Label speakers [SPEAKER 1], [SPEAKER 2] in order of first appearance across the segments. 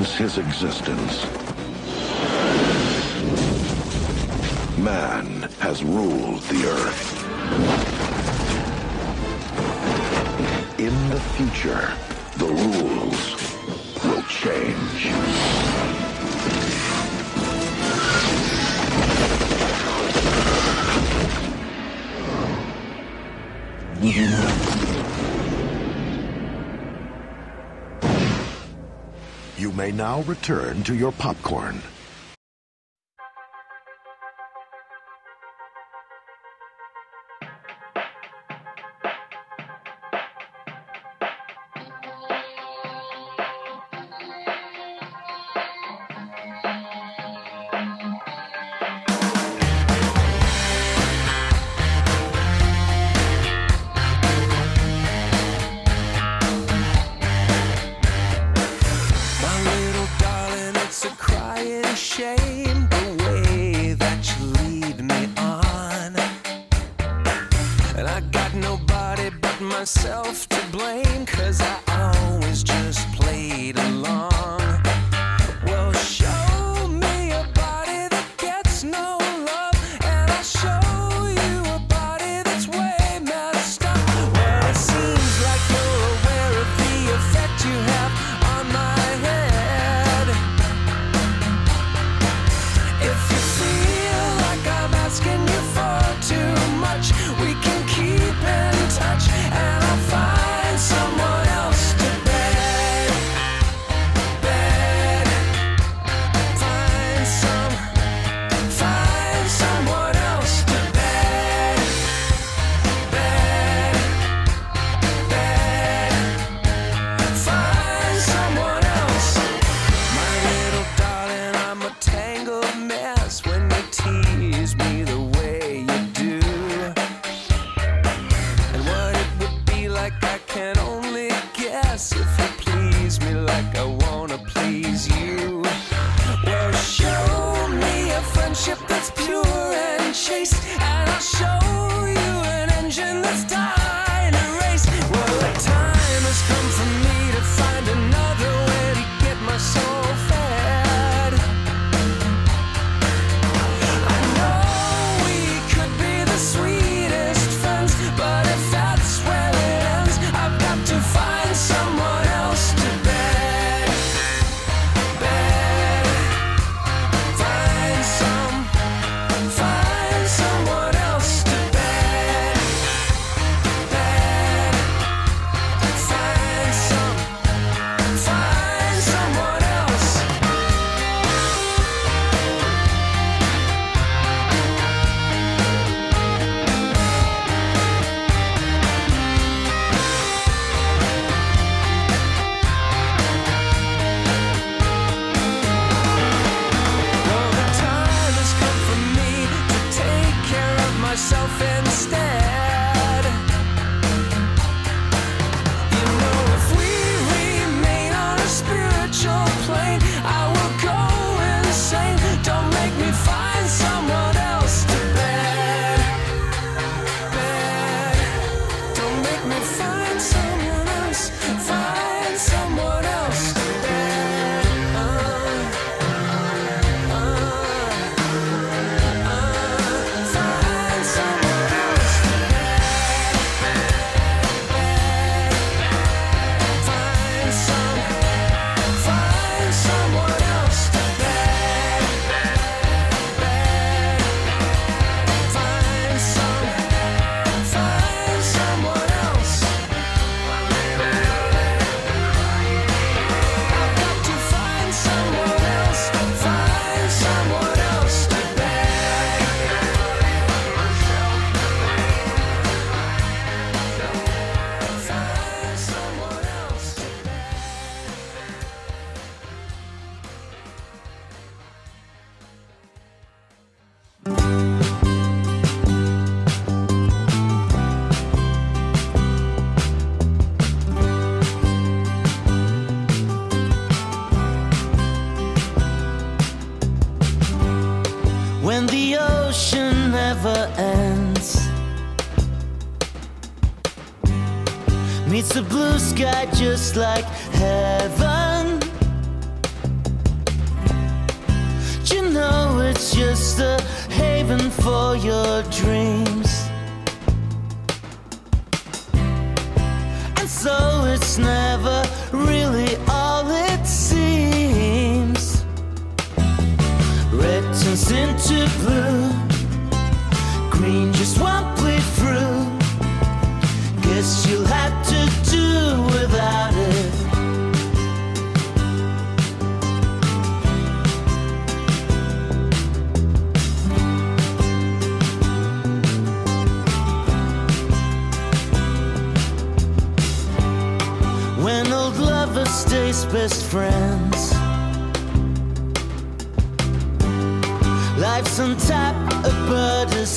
[SPEAKER 1] ends his existence. Man has ruled the earth. In the future, the rules will change. Yeah. You may now return to your popcorn.
[SPEAKER 2] Best friends. Life's on tap, a bird is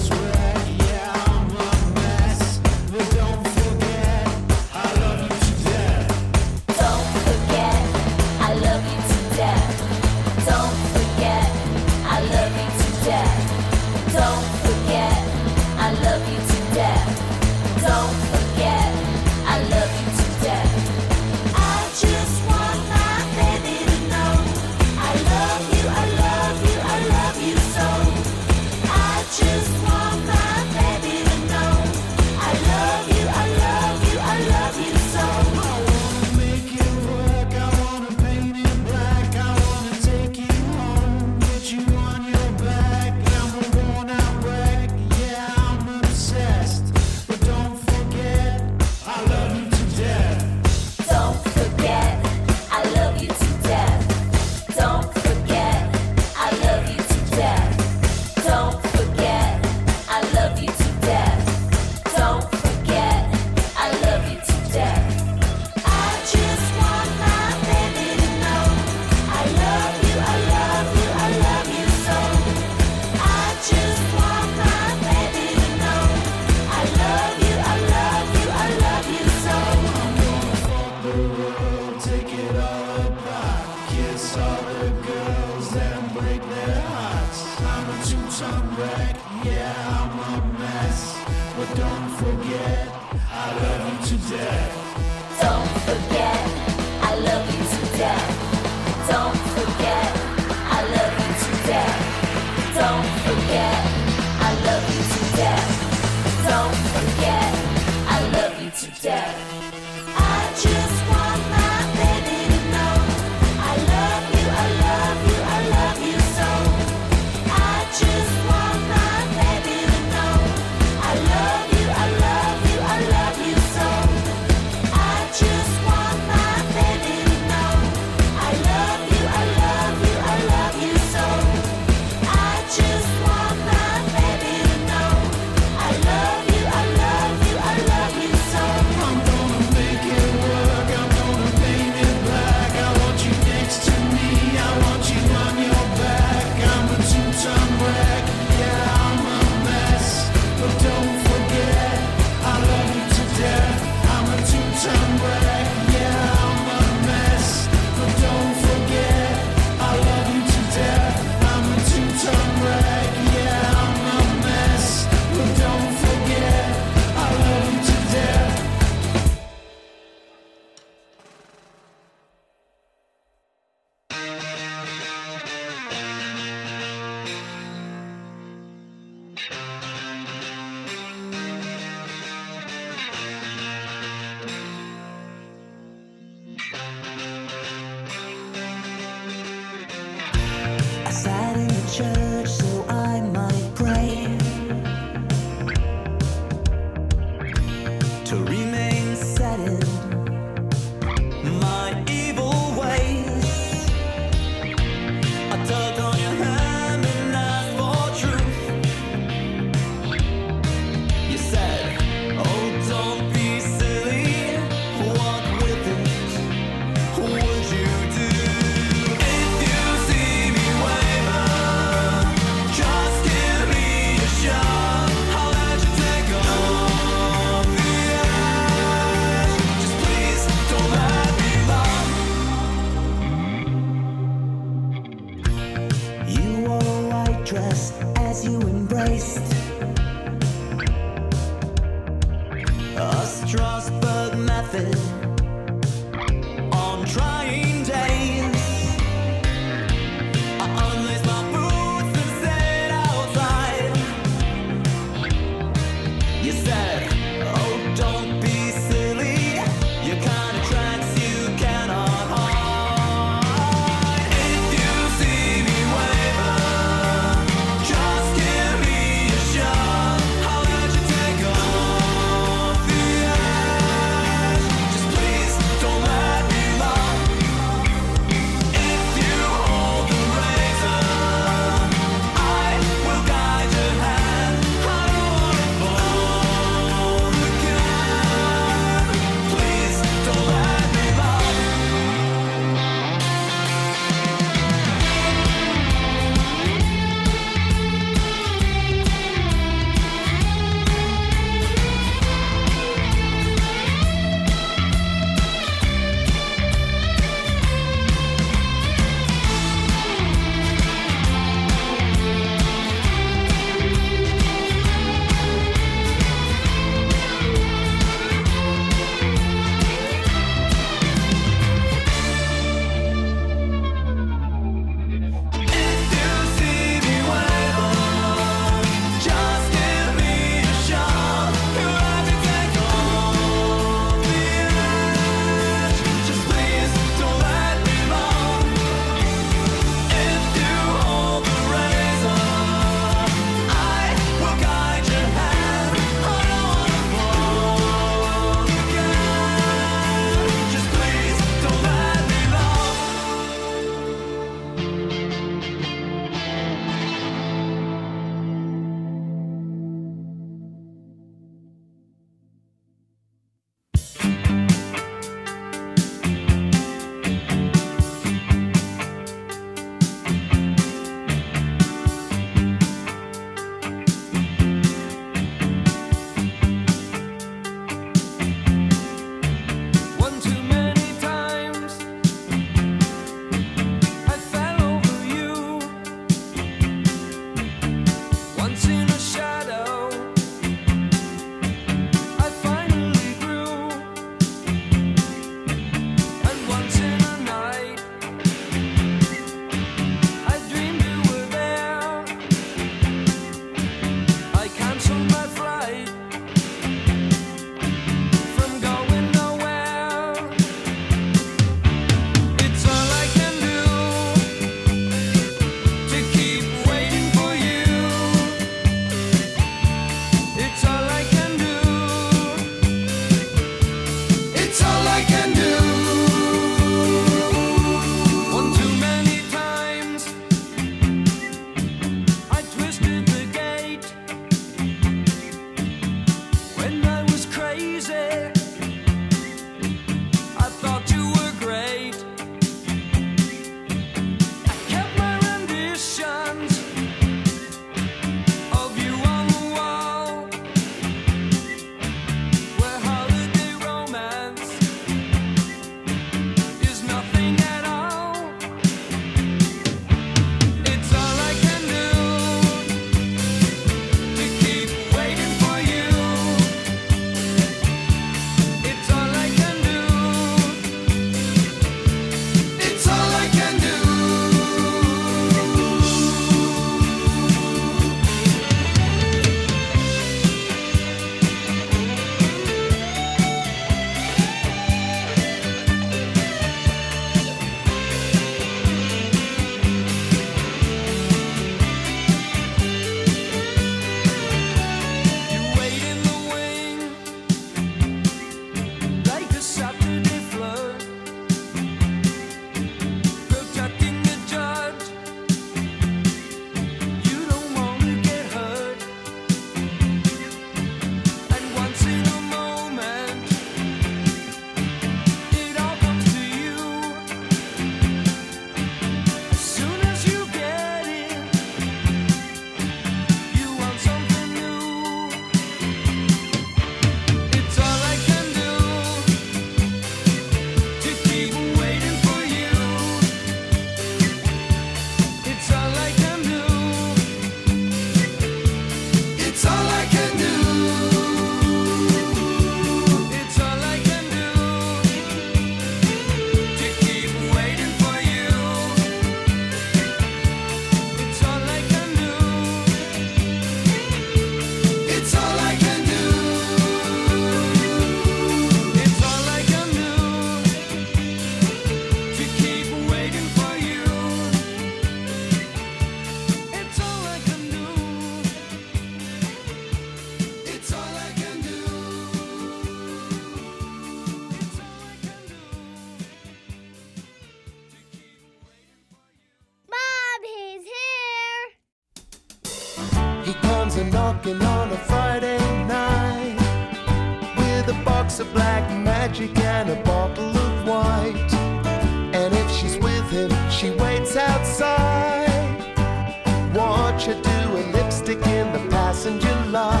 [SPEAKER 2] In
[SPEAKER 3] July.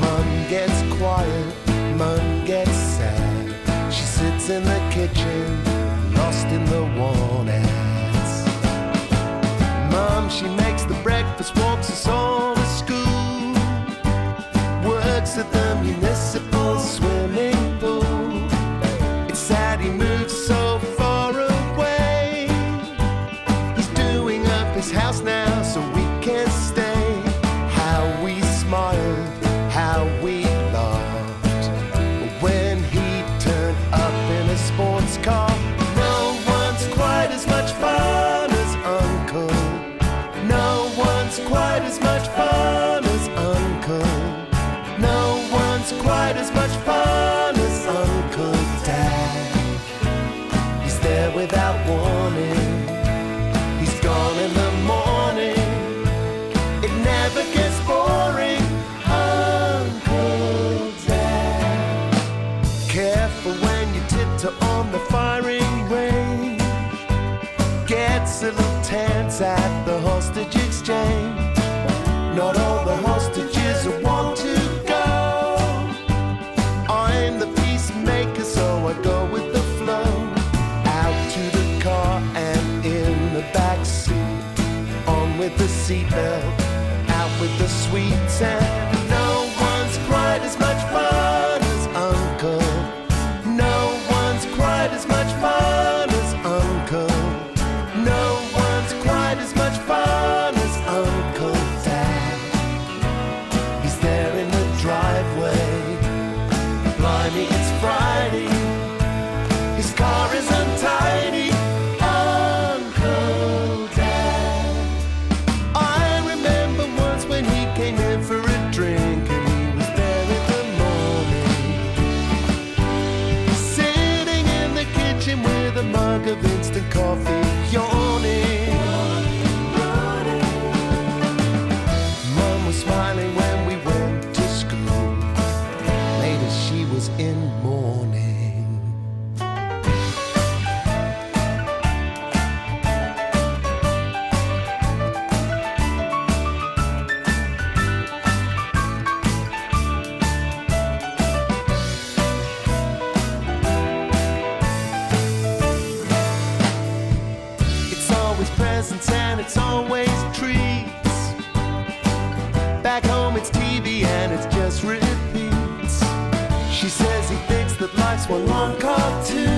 [SPEAKER 3] Mum gets quiet, mum gets sad. She sits in the kitchen, lost in the worn ass. Mum, she makes the breakfast, walks us all to school, works at the municipal. the seatbelt, out with the sweets, and no one's quite as much fun as Uncle. No one's quite as much fun as Uncle. No one's quite as much fun as Uncle Dad. He's there in the driveway. Blimey, it's Friday. His car is untidy. one long
[SPEAKER 4] call too.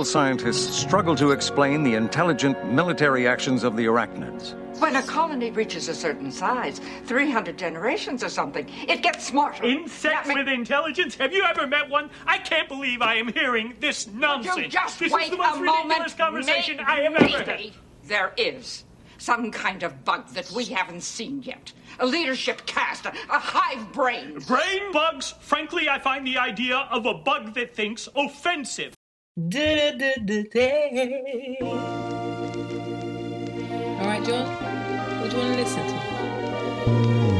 [SPEAKER 5] Israel scientists struggle to explain the intelligent military actions of the arachnids.
[SPEAKER 6] When a colony reaches a certain size, 300 generations or something, it gets smarter.
[SPEAKER 7] Insects with intelligence? Have you ever met one? I can't believe I am hearing this nonsense.
[SPEAKER 6] You just
[SPEAKER 7] this
[SPEAKER 6] wait
[SPEAKER 7] is the most
[SPEAKER 6] a
[SPEAKER 7] ridiculous
[SPEAKER 6] moment.
[SPEAKER 7] conversation I have ever
[SPEAKER 6] maybe had. There is some kind of bug that we haven't seen yet. A leadership caste, a, a hive brain.
[SPEAKER 7] Brain bugs? Frankly, I find the idea of a bug that thinks offensive.
[SPEAKER 8] All right, John, what do you want to listen to?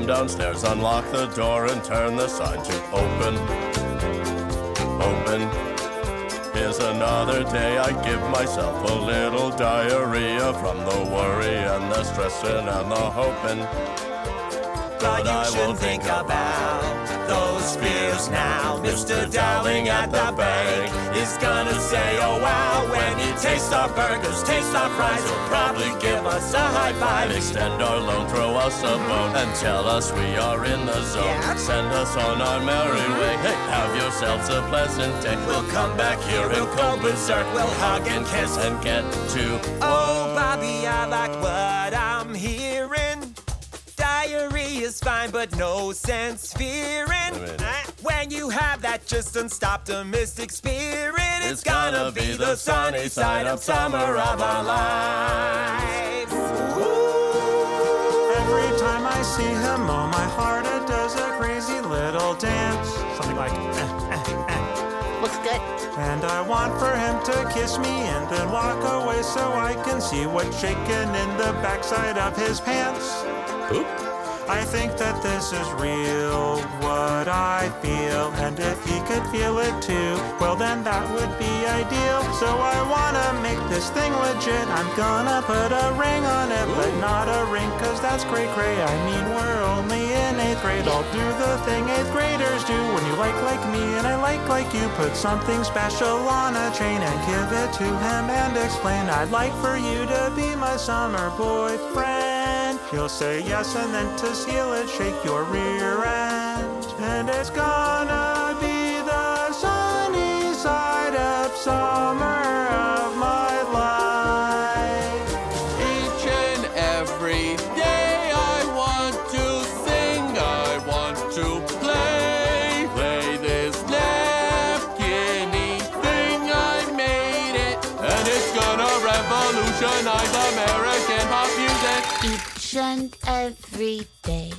[SPEAKER 9] Come downstairs, unlock the door, and turn the sign to open. Open. Here's another day I give myself a little diarrhea from the worry and the stressing and the hoping.
[SPEAKER 10] But you
[SPEAKER 9] I will
[SPEAKER 10] think about those fears now. Mr. Dowling at the bank is gonna say, oh wow, when he tastes our burgers, taste our fries, he'll probably give us a high five.
[SPEAKER 9] Extend our loan, throw us a bone, and tell us we are in the zone. Send us on our merry way. Hey, have yourselves a pleasant day.
[SPEAKER 10] We'll come back here, we'll go berserk, we'll hug and kiss
[SPEAKER 9] and get to.
[SPEAKER 10] Oh, Bobby, I like what Diarrhea's fine, but no sense fearing. Uh, When you have that just unstopped optimistic spirit, it's, gonna, be the sunny side of summer of our lives.
[SPEAKER 11] Every time I see him, oh my heart, it does a crazy little dance. Something like.
[SPEAKER 12] Looks good.
[SPEAKER 11] And I want for him to kiss me and then walk away so I can see what's shaking in the backside of his pants.
[SPEAKER 9] Oop.
[SPEAKER 11] I think that this is real, what I feel. And if he could feel it too, well, then that would be ideal. So I wanna make this thing legit. I'm gonna put a ring on it, but not a ring, cause that's cray cray. I mean, we're only in eighth grade. I'll do the thing eighth graders do when you like like me and I like like you. Put something special on a chain and give it to him and explain. I'd like for you to be my summer boyfriend. He'll say yes, and then to seal it, shake your rear end. And it's gonna be the sunny side of summer
[SPEAKER 13] every day,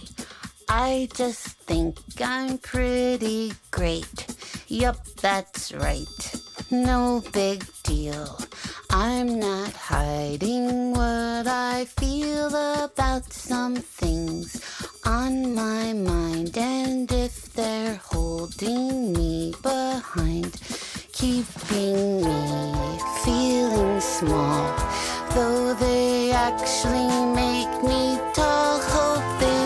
[SPEAKER 13] I
[SPEAKER 12] just think I'm pretty great. Yup, that's right. No big deal. I'm not hiding what I feel about some things on my mind. And if they're holding me behind, keeping me feeling small, though they actually make me tall, hope they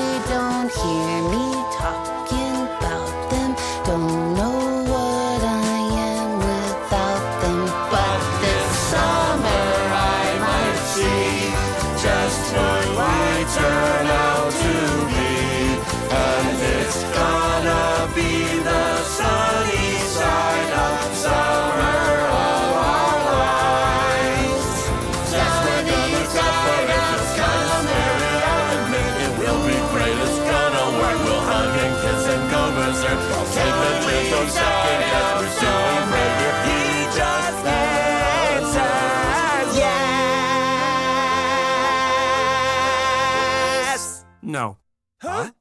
[SPEAKER 11] No.
[SPEAKER 10] Huh?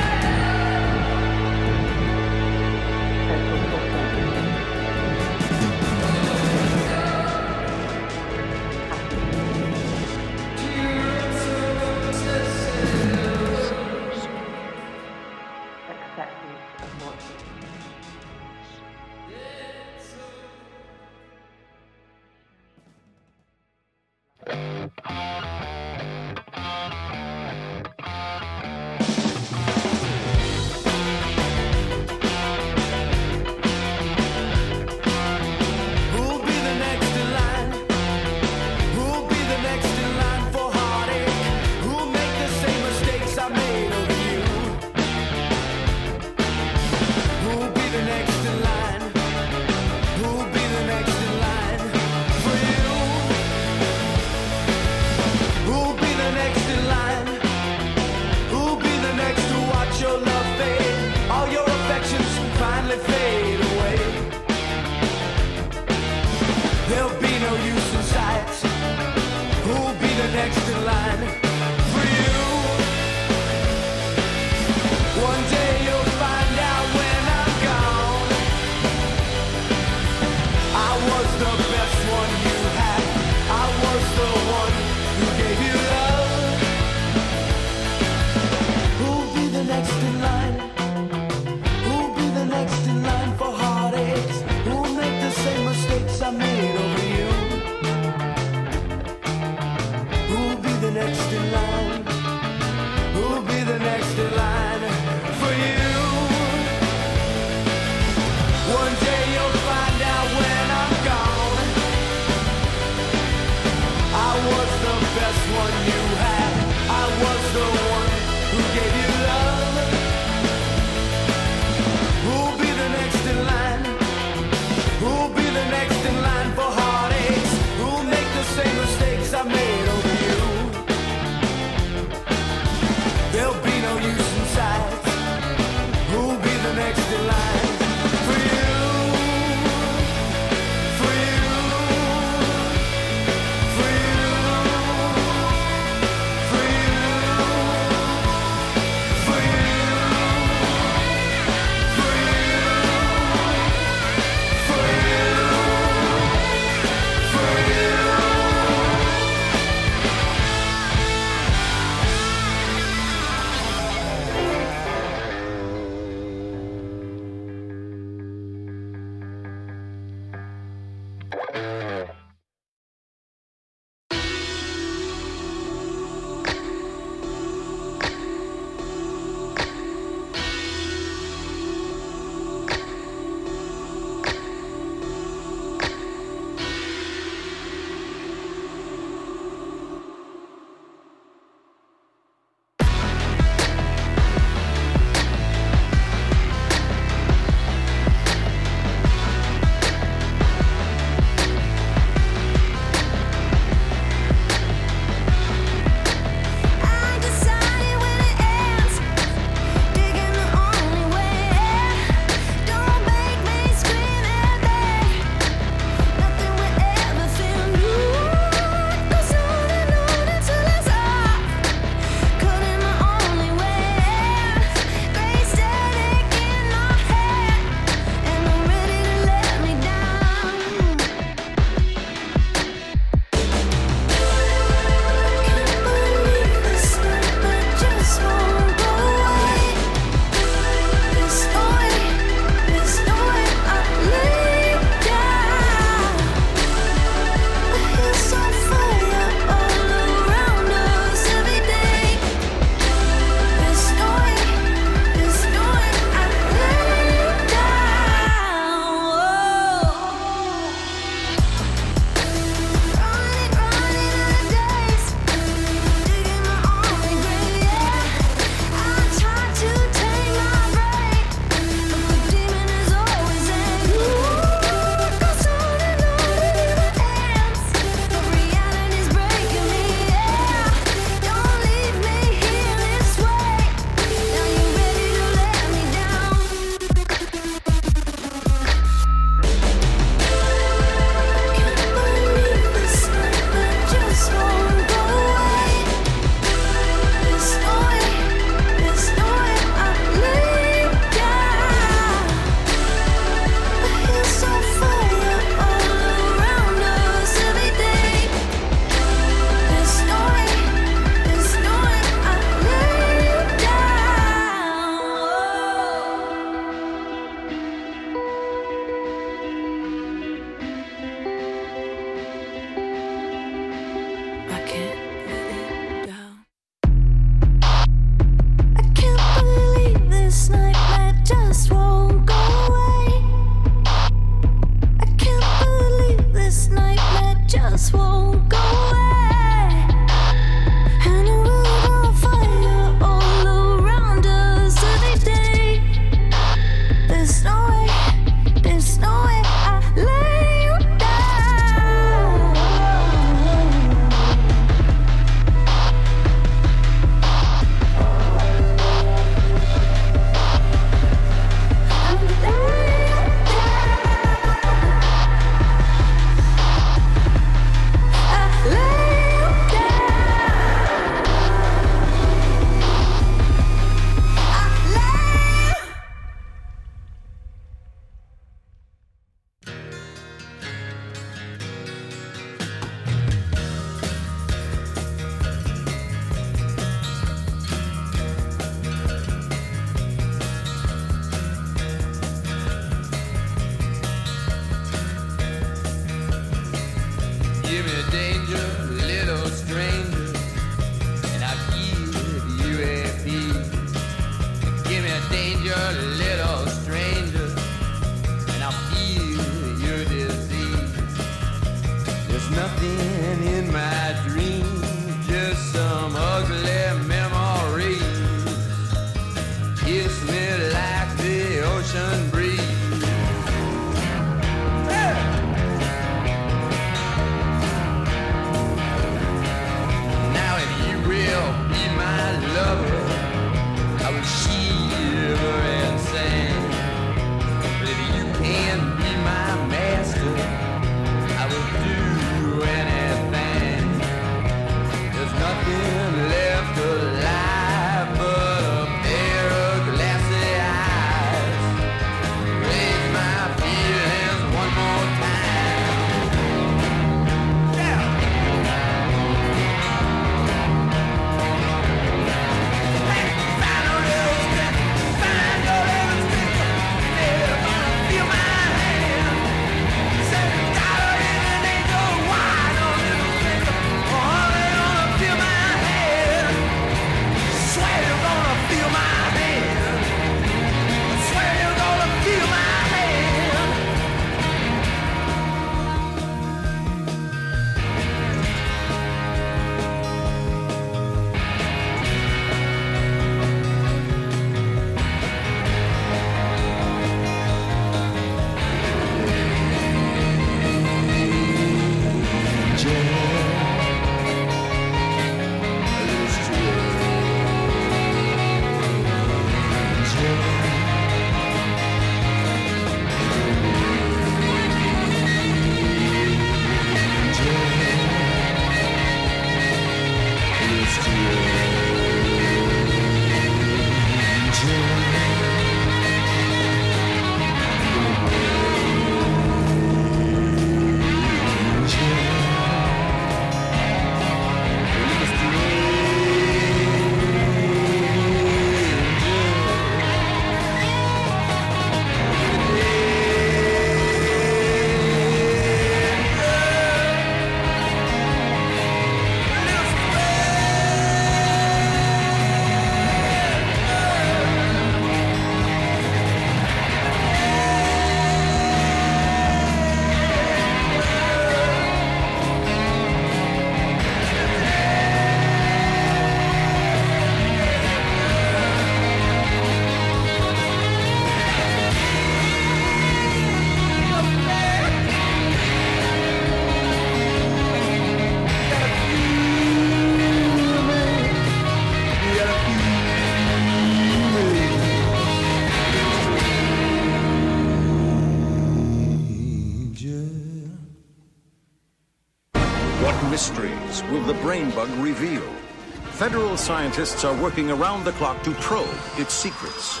[SPEAKER 5] scientists are working around the clock to probe its secrets.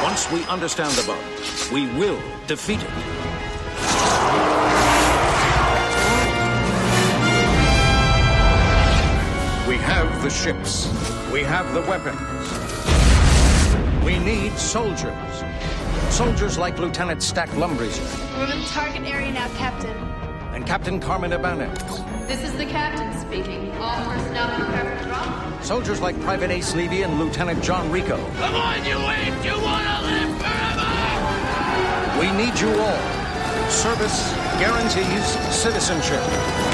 [SPEAKER 5] Once we understand the bug, we will defeat it. We have the ships. We have the weapons. We need soldiers. Soldiers like Lieutenant Stack Lumbrizer.
[SPEAKER 14] We're in the target area now, Captain.
[SPEAKER 5] And Captain Carmen Ibanez.
[SPEAKER 14] This is the captain speaking.
[SPEAKER 5] Soldiers like Private Ace Levy and Lieutenant John Rico.
[SPEAKER 15] Come on, you ape! You wanna live forever!
[SPEAKER 5] We need you all. Service guarantees citizenship.